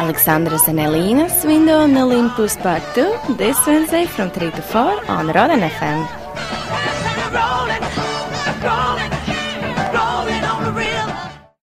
Alexandra Zanellinas window on Olympus Part 2 this Wednesday from 3 to 4 on Rodon FM.